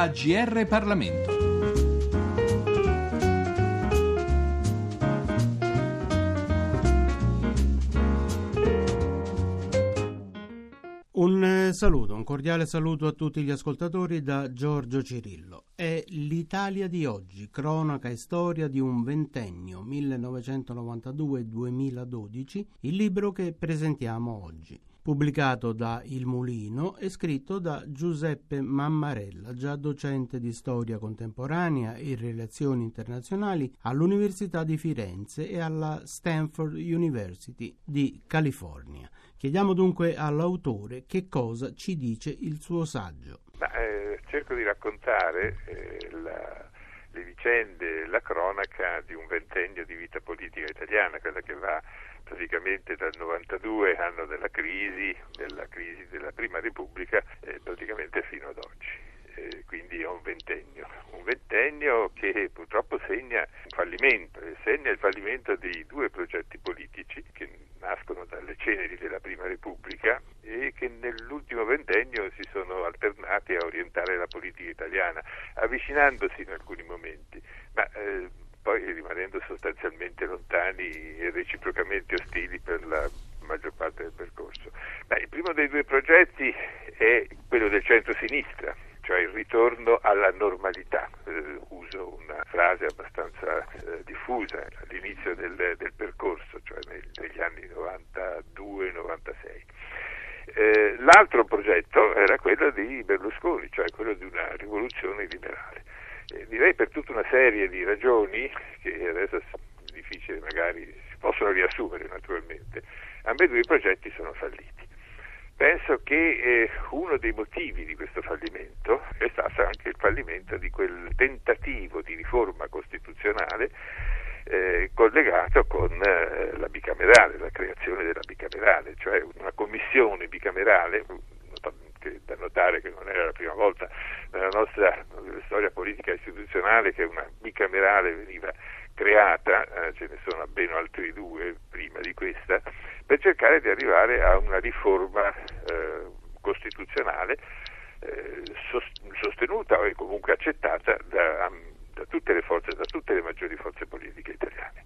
AGR Parlamento. Un eh, saluto, un cordiale saluto a tutti gli ascoltatori da Giorgio Cirillo. È l'Italia di oggi, cronaca e storia di un ventennio 1992-2012, il libro che presentiamo oggi pubblicato da Il Mulino e scritto da Giuseppe Mammarella, già docente di storia contemporanea e relazioni internazionali all'Università di Firenze e alla Stanford University di California. Chiediamo dunque all'autore che cosa ci dice il suo saggio. Ma, eh, cerco di raccontare eh, la, le vicende, la cronaca di un ventennio di vita politica italiana, quella che va praticamente dal 92, anno della crisi, della crisi della Prima Repubblica, eh, praticamente fino ad oggi. Eh, quindi è un ventennio, un ventennio che purtroppo segna un fallimento, segna il fallimento dei due progetti politici che nascono dalle ceneri della Prima Repubblica e che nell'ultimo ventennio si sono alternati a orientare la politica italiana, avvicinandosi in alcuni momenti, ma eh, poi rimanendo sostanzialmente lontani e reciprocamente ostili per la maggior parte del percorso. Beh, il primo dei due progetti è quello del centro-sinistra, cioè il ritorno alla normalità. Eh, uso una frase abbastanza eh, diffusa all'inizio del, del percorso, cioè nel, negli anni 92-96. Eh, l'altro progetto era quello di Berlusconi, cioè quello di una rivoluzione liberale. Eh, direi per tutta una serie di ragioni che adesso è difficile magari si possono riassumere naturalmente, ambedue i progetti sono falliti. Penso che eh, uno dei motivi di questo fallimento è stato anche il fallimento di quel tentativo di riforma costituzionale eh, collegato con eh, la bicamerale, la creazione della bicamerale, cioè una bicamerale, da notare che non era la prima volta nella nostra storia politica istituzionale che una bicamerale veniva creata, eh, ce ne sono almeno altri due prima di questa, per cercare di arrivare a una riforma eh, costituzionale eh, sostenuta e comunque accettata da, da, tutte le forze, da tutte le maggiori forze politiche italiane.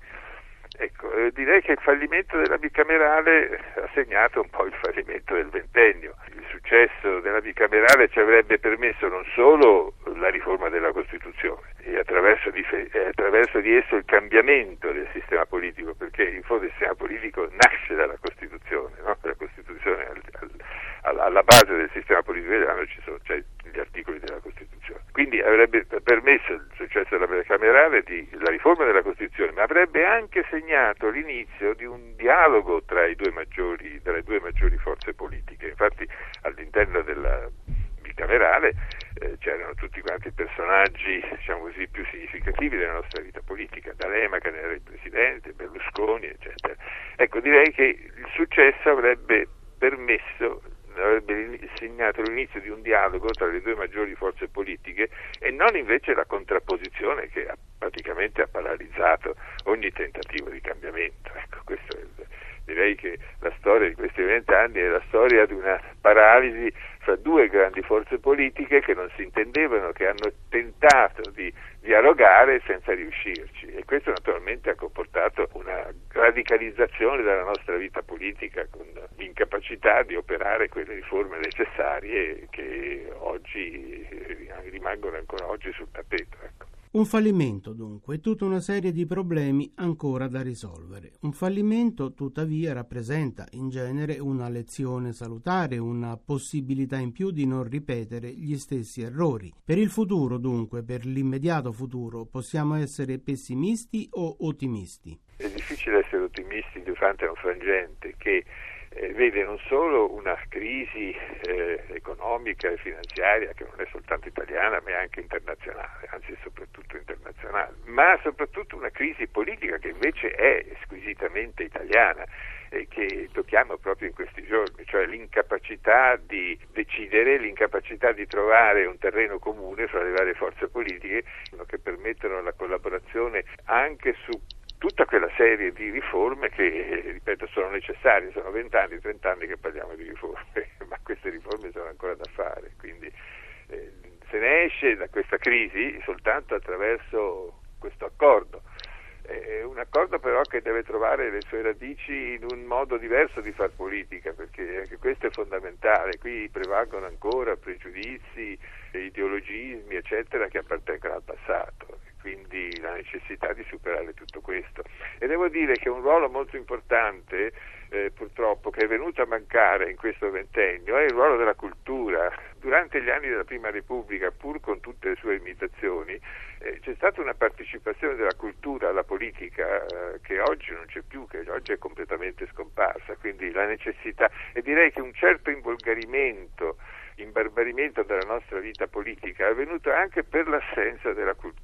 Ecco, eh, direi che il fallimento della bicamerale ha segnato un po' il fallimento del ventennio. Il successo della bicamerale ci avrebbe permesso non solo la riforma della Costituzione e attraverso di, eh, attraverso di esso il cambiamento del sistema politico, perché in fondo il sistema politico nasce dalla Costituzione, no? la Costituzione al, al, alla base del sistema politico italiano ci sono cioè, gli articoli della Costituzione. Quindi avrebbe permesso il successo della bicamerale di la riforma della Costituzione, ma avrebbe anche segnato l'inizio di un dialogo tra, maggiori, tra le due maggiori forze politiche. Infatti all'interno della bicamerale eh, c'erano tutti quanti personaggi diciamo così, più significativi della nostra vita politica, D'Alema che ne era il presidente, Berlusconi, eccetera. Ecco, direi che il successo avrebbe permesso avrebbe segnato l'inizio di un dialogo tra le due maggiori forze politiche e non invece la contrapposizione che ha, praticamente ha paralizzato ogni tentativo di cambiamento. Ecco, è, direi che la storia di questi vent'anni è la storia di una paralisi fra due grandi forze politiche che non si intendevano, che hanno tentato di dialogare senza riuscirci e questo naturalmente ha comportato una radicalizzazione della nostra vita politica con l'incapacità di operare quelle riforme necessarie che oggi rimangono ancora oggi sul tappeto. Un fallimento dunque, tutta una serie di problemi ancora da risolvere. Un fallimento tuttavia rappresenta in genere una lezione salutare, una possibilità in più di non ripetere gli stessi errori. Per il futuro dunque, per l'immediato futuro, possiamo essere pessimisti o ottimisti? È difficile essere ottimisti di a un frangente che eh, vede non solo una crisi eh, economica e finanziaria che non è soltanto italiana ma è anche internazionale, anzi soprattutto internazionale, ma soprattutto una crisi politica che invece è squisitamente italiana e che tocchiamo proprio in questi giorni, cioè l'incapacità di decidere, l'incapacità di trovare un terreno comune fra le varie forze politiche che permettono la collaborazione anche su tutta quella serie di riforme che, ripeto, sono necessarie, sono vent'anni, trent'anni che parliamo di riforme, ma queste riforme sono ancora da fare, quindi eh, se ne esce da questa crisi soltanto attraverso questo accordo. È un accordo però che deve trovare le sue radici in un modo diverso di far politica, perché anche questo è fondamentale. Qui prevalgono ancora pregiudizi, ideologismi, eccetera, che appartengono al passato quindi la necessità di superare tutto questo. E devo dire che un ruolo molto importante, eh, purtroppo, che è venuto a mancare in questo ventennio è il ruolo della cultura. Durante gli anni della Prima Repubblica, pur con tutte le sue limitazioni, eh, c'è stata una partecipazione della cultura alla politica eh, che oggi non c'è più, che oggi è completamente scomparsa, quindi la necessità, e direi che un certo involgarimento imbarbarimento della nostra vita politica è avvenuto anche per l'assenza della cultura.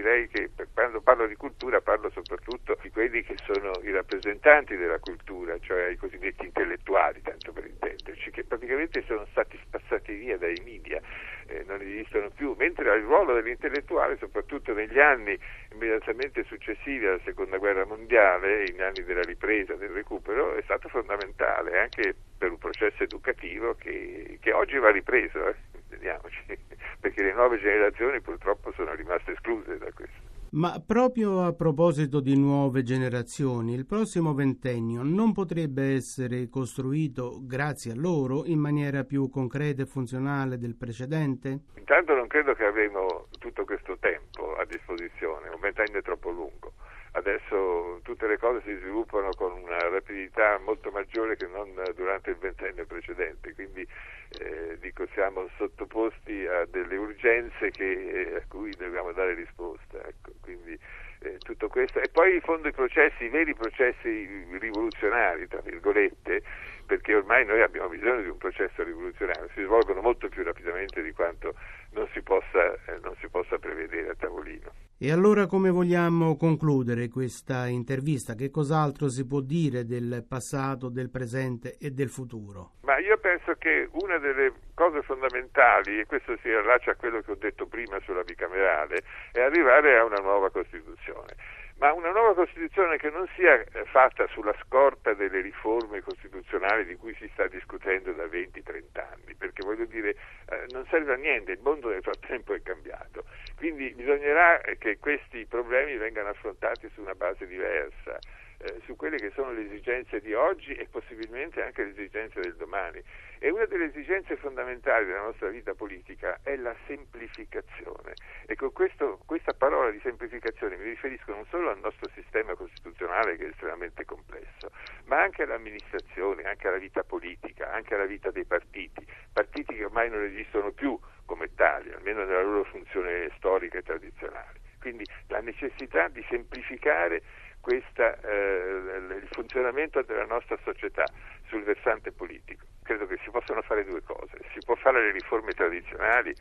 Direi che quando parlo di cultura parlo soprattutto di quelli che sono i rappresentanti della cultura, cioè i cosiddetti intellettuali, tanto per intenderci, che praticamente sono stati spazzati via dai media, eh, non esistono più, mentre il ruolo dell'intellettuale, soprattutto negli anni immediatamente successivi alla seconda guerra mondiale, negli anni della ripresa, del recupero, è stato fondamentale anche per un processo educativo che, che oggi va ripreso. Eh intendiamoci, perché le nuove generazioni purtroppo sono rimaste escluse da questo. Ma proprio a proposito di nuove generazioni, il prossimo ventennio non potrebbe essere costruito grazie a loro in maniera più concreta e funzionale del precedente? Intanto non credo che avremo tutto questo tempo a disposizione, un ventennio è troppo lungo adesso tutte le cose si sviluppano con una rapidità molto maggiore che non durante il ventennio precedente, quindi eh, dico, siamo sottoposti a delle urgenze che, eh, a cui dobbiamo dare risposta. Ecco, quindi, eh, tutto questo. E poi in fondo i processi, i veri processi rivoluzionari, tra virgolette, perché ormai noi abbiamo bisogno di un processo rivoluzionario, si svolgono molto più rapidamente di quanto non si possa, eh, non si possa prevedere a tavolino. E allora come vogliamo concludere questa intervista? Che cos'altro si può dire del passato, del presente e del futuro? Ma io penso che una delle cose fondamentali, e questo si allaccia a quello che ho detto prima sulla bicamerale, è arrivare a una nuova Costituzione ma una nuova Costituzione che non sia eh, fatta sulla scorta delle riforme costituzionali di cui si sta discutendo da 20-30 anni, perché voglio dire eh, non serve a niente, il mondo nel frattempo è cambiato, quindi bisognerà che questi problemi vengano affrontati su una base diversa eh, su quelle che sono le esigenze di oggi e possibilmente anche le esigenze del domani. E una delle esigenze fondamentali della nostra vita politica è la semplificazione. E con questo, semplificazione mi riferisco non solo al nostro sistema costituzionale che è estremamente complesso, ma anche all'amministrazione, anche alla vita politica, anche alla vita dei partiti, partiti che ormai non esistono più come tali, almeno nella loro funzione storica e tradizionale. Quindi la necessità di semplificare questa, eh, il funzionamento della nostra società sul versante politico. Credo che si possano fare due cose, si può fare le riforme tradizionali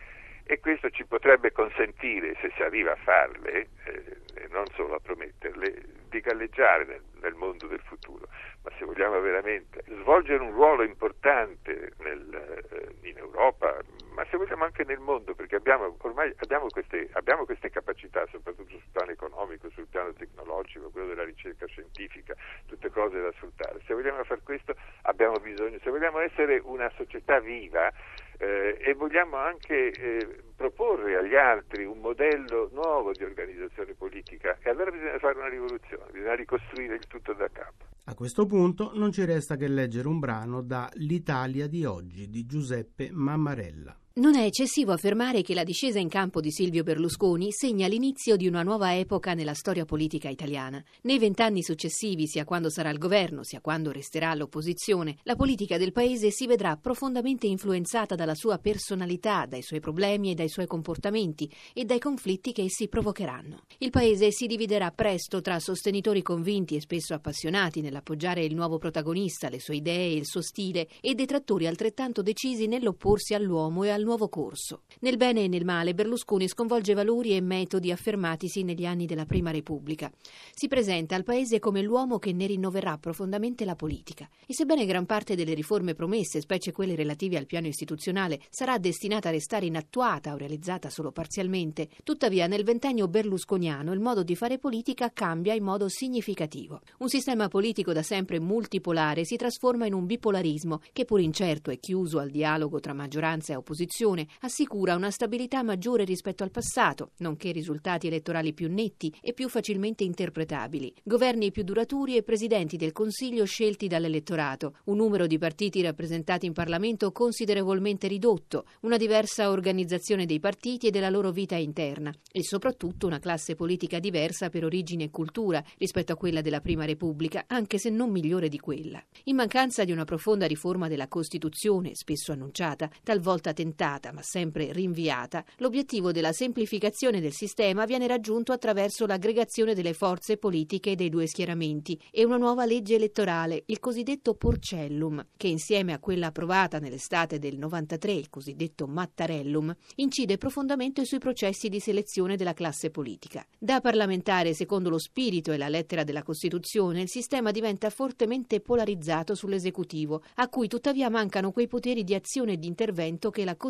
e questo ci potrebbe consentire, se si arriva a farle, eh, e non solo a prometterle, di galleggiare nel, nel, mondo del futuro. Ma se vogliamo veramente svolgere un ruolo importante nel, eh, in Europa, ma se vogliamo anche nel mondo, perché abbiamo, ormai abbiamo queste, abbiamo queste capacità, soprattutto sul piano economico, sul piano tecnologico, quello della ricerca scientifica, tutte cose da sfruttare. Se vogliamo fare questo abbiamo bisogno, se vogliamo essere una società viva, eh, e vogliamo anche eh, proporre agli altri un modello nuovo di organizzazione politica e allora bisogna fare una rivoluzione, bisogna ricostruire il tutto da capo. A questo punto non ci resta che leggere un brano da L'Italia di oggi di Giuseppe Mammarella. Non è eccessivo affermare che la discesa in campo di Silvio Berlusconi segna l'inizio di una nuova epoca nella storia politica italiana. Nei vent'anni successivi, sia quando sarà al governo, sia quando resterà all'opposizione, la politica del paese si vedrà profondamente influenzata dalla sua personalità, dai suoi problemi e dai suoi comportamenti e dai conflitti che essi provocheranno. Il paese si dividerà presto tra sostenitori convinti e spesso appassionati nell'appoggiare il nuovo protagonista, le sue idee e il suo stile, e detrattori altrettanto decisi nell'opporsi all'uomo e al nuovo corso. Nel bene e nel male Berlusconi sconvolge valori e metodi affermatisi negli anni della Prima Repubblica. Si presenta al Paese come l'uomo che ne rinnoverà profondamente la politica. E sebbene gran parte delle riforme promesse, specie quelle relative al piano istituzionale, sarà destinata a restare inattuata o realizzata solo parzialmente, tuttavia nel ventennio berlusconiano il modo di fare politica cambia in modo significativo. Un sistema politico da sempre multipolare si trasforma in un bipolarismo che pur incerto e chiuso al dialogo tra maggioranza e opposizione Costituzione assicura una stabilità maggiore rispetto al passato, nonché risultati elettorali più netti e più facilmente interpretabili, governi più duraturi e presidenti del Consiglio scelti dall'elettorato, un numero di partiti rappresentati in Parlamento considerevolmente ridotto, una diversa organizzazione dei partiti e della loro vita interna e soprattutto una classe politica diversa per origine e cultura rispetto a quella della Prima Repubblica, anche se non migliore di quella. In mancanza di una profonda riforma della Costituzione, spesso annunciata, talvolta tentata ma sempre rinviata, l'obiettivo della semplificazione del sistema viene raggiunto attraverso l'aggregazione delle forze politiche dei due schieramenti e una nuova legge elettorale, il cosiddetto Porcellum, che insieme a quella approvata nell'estate del 93, il cosiddetto Mattarellum, incide profondamente sui processi di selezione della classe politica. Da parlamentare, secondo lo spirito e la lettera della Costituzione, il sistema diventa fortemente polarizzato sull'esecutivo, a cui tuttavia mancano quei poteri di azione e di intervento che la Costituzione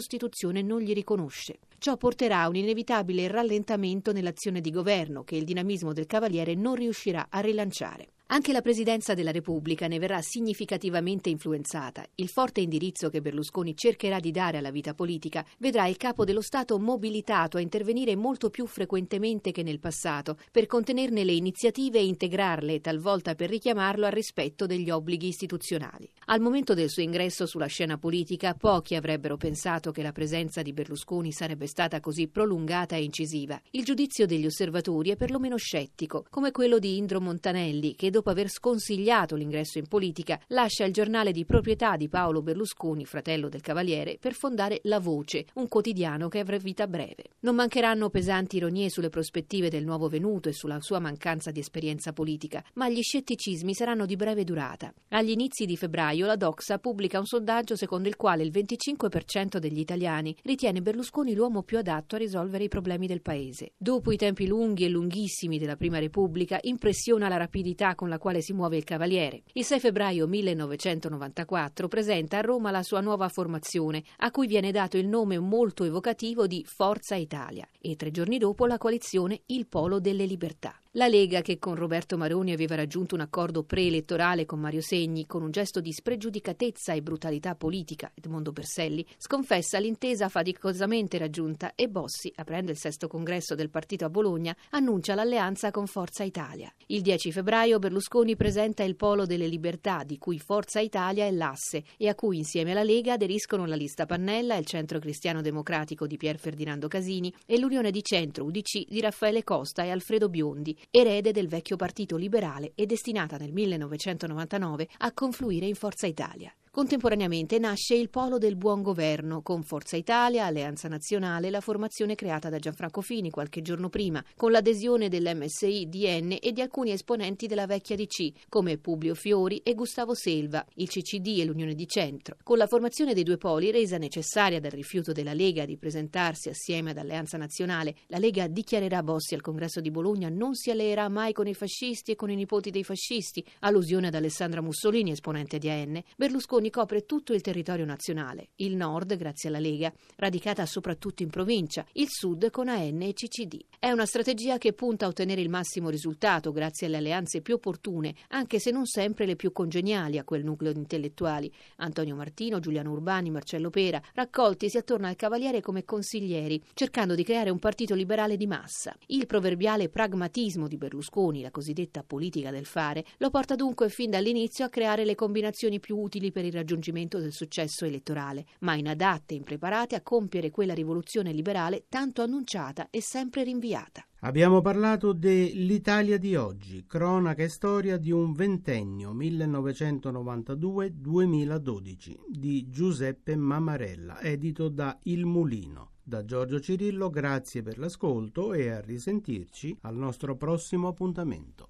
non gli riconosce. Ciò porterà a un inevitabile rallentamento nell'azione di governo che il dinamismo del Cavaliere non riuscirà a rilanciare. Anche la Presidenza della Repubblica ne verrà significativamente influenzata. Il forte indirizzo che Berlusconi cercherà di dare alla vita politica vedrà il capo dello Stato mobilitato a intervenire molto più frequentemente che nel passato per contenerne le iniziative e integrarle talvolta per richiamarlo al rispetto degli obblighi istituzionali. Al momento del suo ingresso sulla scena politica, pochi avrebbero pensato che la presenza di Berlusconi sarebbe stata così prolungata e incisiva. Il giudizio degli osservatori è perlomeno scettico, come quello di Indro Montanelli, che dopo aver sconsigliato l'ingresso in politica, lascia il giornale di proprietà di Paolo Berlusconi, fratello del Cavaliere, per fondare La Voce, un quotidiano che avrà vita breve. Non mancheranno pesanti ironie sulle prospettive del nuovo venuto e sulla sua mancanza di esperienza politica, ma gli scetticismi saranno di breve durata. Agli inizi di febbraio la Doxa pubblica un sondaggio secondo il quale il 25% degli italiani ritiene Berlusconi l'uomo più adatto a risolvere i problemi del paese. Dopo i tempi lunghi e lunghissimi della Prima Repubblica, impressiona la rapidità con la quale si muove il Cavaliere. Il 6 febbraio 1994 presenta a Roma la sua nuova formazione, a cui viene dato il nome molto evocativo di Forza Italia, e tre giorni dopo la coalizione Il Polo delle Libertà. La Lega, che con Roberto Maroni aveva raggiunto un accordo preelettorale con Mario Segni, con un gesto di spregiudicatezza e brutalità politica, Edmondo Berselli, sconfessa l'intesa faticosamente raggiunta e Bossi, aprendo il sesto congresso del partito a Bologna, annuncia l'alleanza con Forza Italia. Il 10 febbraio Berlusconi presenta il Polo delle Libertà, di cui Forza Italia è l'asse, e a cui insieme alla Lega aderiscono la lista Pannella, il Centro Cristiano Democratico di Pier Ferdinando Casini e l'Unione di Centro UDC di Raffaele Costa e Alfredo Biondi, erede del vecchio partito liberale e destinata nel 1999 a confluire in Forza Italia. Contemporaneamente nasce il Polo del Buon Governo, con Forza Italia, Alleanza Nazionale, la formazione creata da Gianfranco Fini qualche giorno prima, con l'adesione dell'MSI, DN e di alcuni esponenti della vecchia DC, come Publio Fiori e Gustavo Selva, il CCD e l'Unione di Centro. Con la formazione dei due poli, resa necessaria dal rifiuto della Lega di presentarsi assieme ad Alleanza Nazionale, la Lega dichiarerà Bossi al congresso di Bologna non si alleerà mai con i fascisti e con i nipoti dei fascisti, allusione ad Alessandra Mussolini, esponente di AN. Berlusconi Copre tutto il territorio nazionale, il nord grazie alla Lega, radicata soprattutto in provincia, il sud con AN e CCD. È una strategia che punta a ottenere il massimo risultato grazie alle alleanze più opportune, anche se non sempre le più congeniali a quel nucleo di intellettuali. Antonio Martino, Giuliano Urbani, Marcello Pera, raccolti si attorno al Cavaliere come consiglieri, cercando di creare un partito liberale di massa. Il proverbiale pragmatismo di Berlusconi, la cosiddetta politica del fare, lo porta dunque fin dall'inizio a creare le combinazioni più utili per il raggiungimento del successo elettorale, ma inadatte e impreparate a compiere quella rivoluzione liberale tanto annunciata e sempre rinviata. Abbiamo parlato dell'Italia di oggi, cronaca e storia di un ventennio 1992-2012 di Giuseppe Mamarella, edito da Il Mulino. Da Giorgio Cirillo, grazie per l'ascolto e a risentirci al nostro prossimo appuntamento.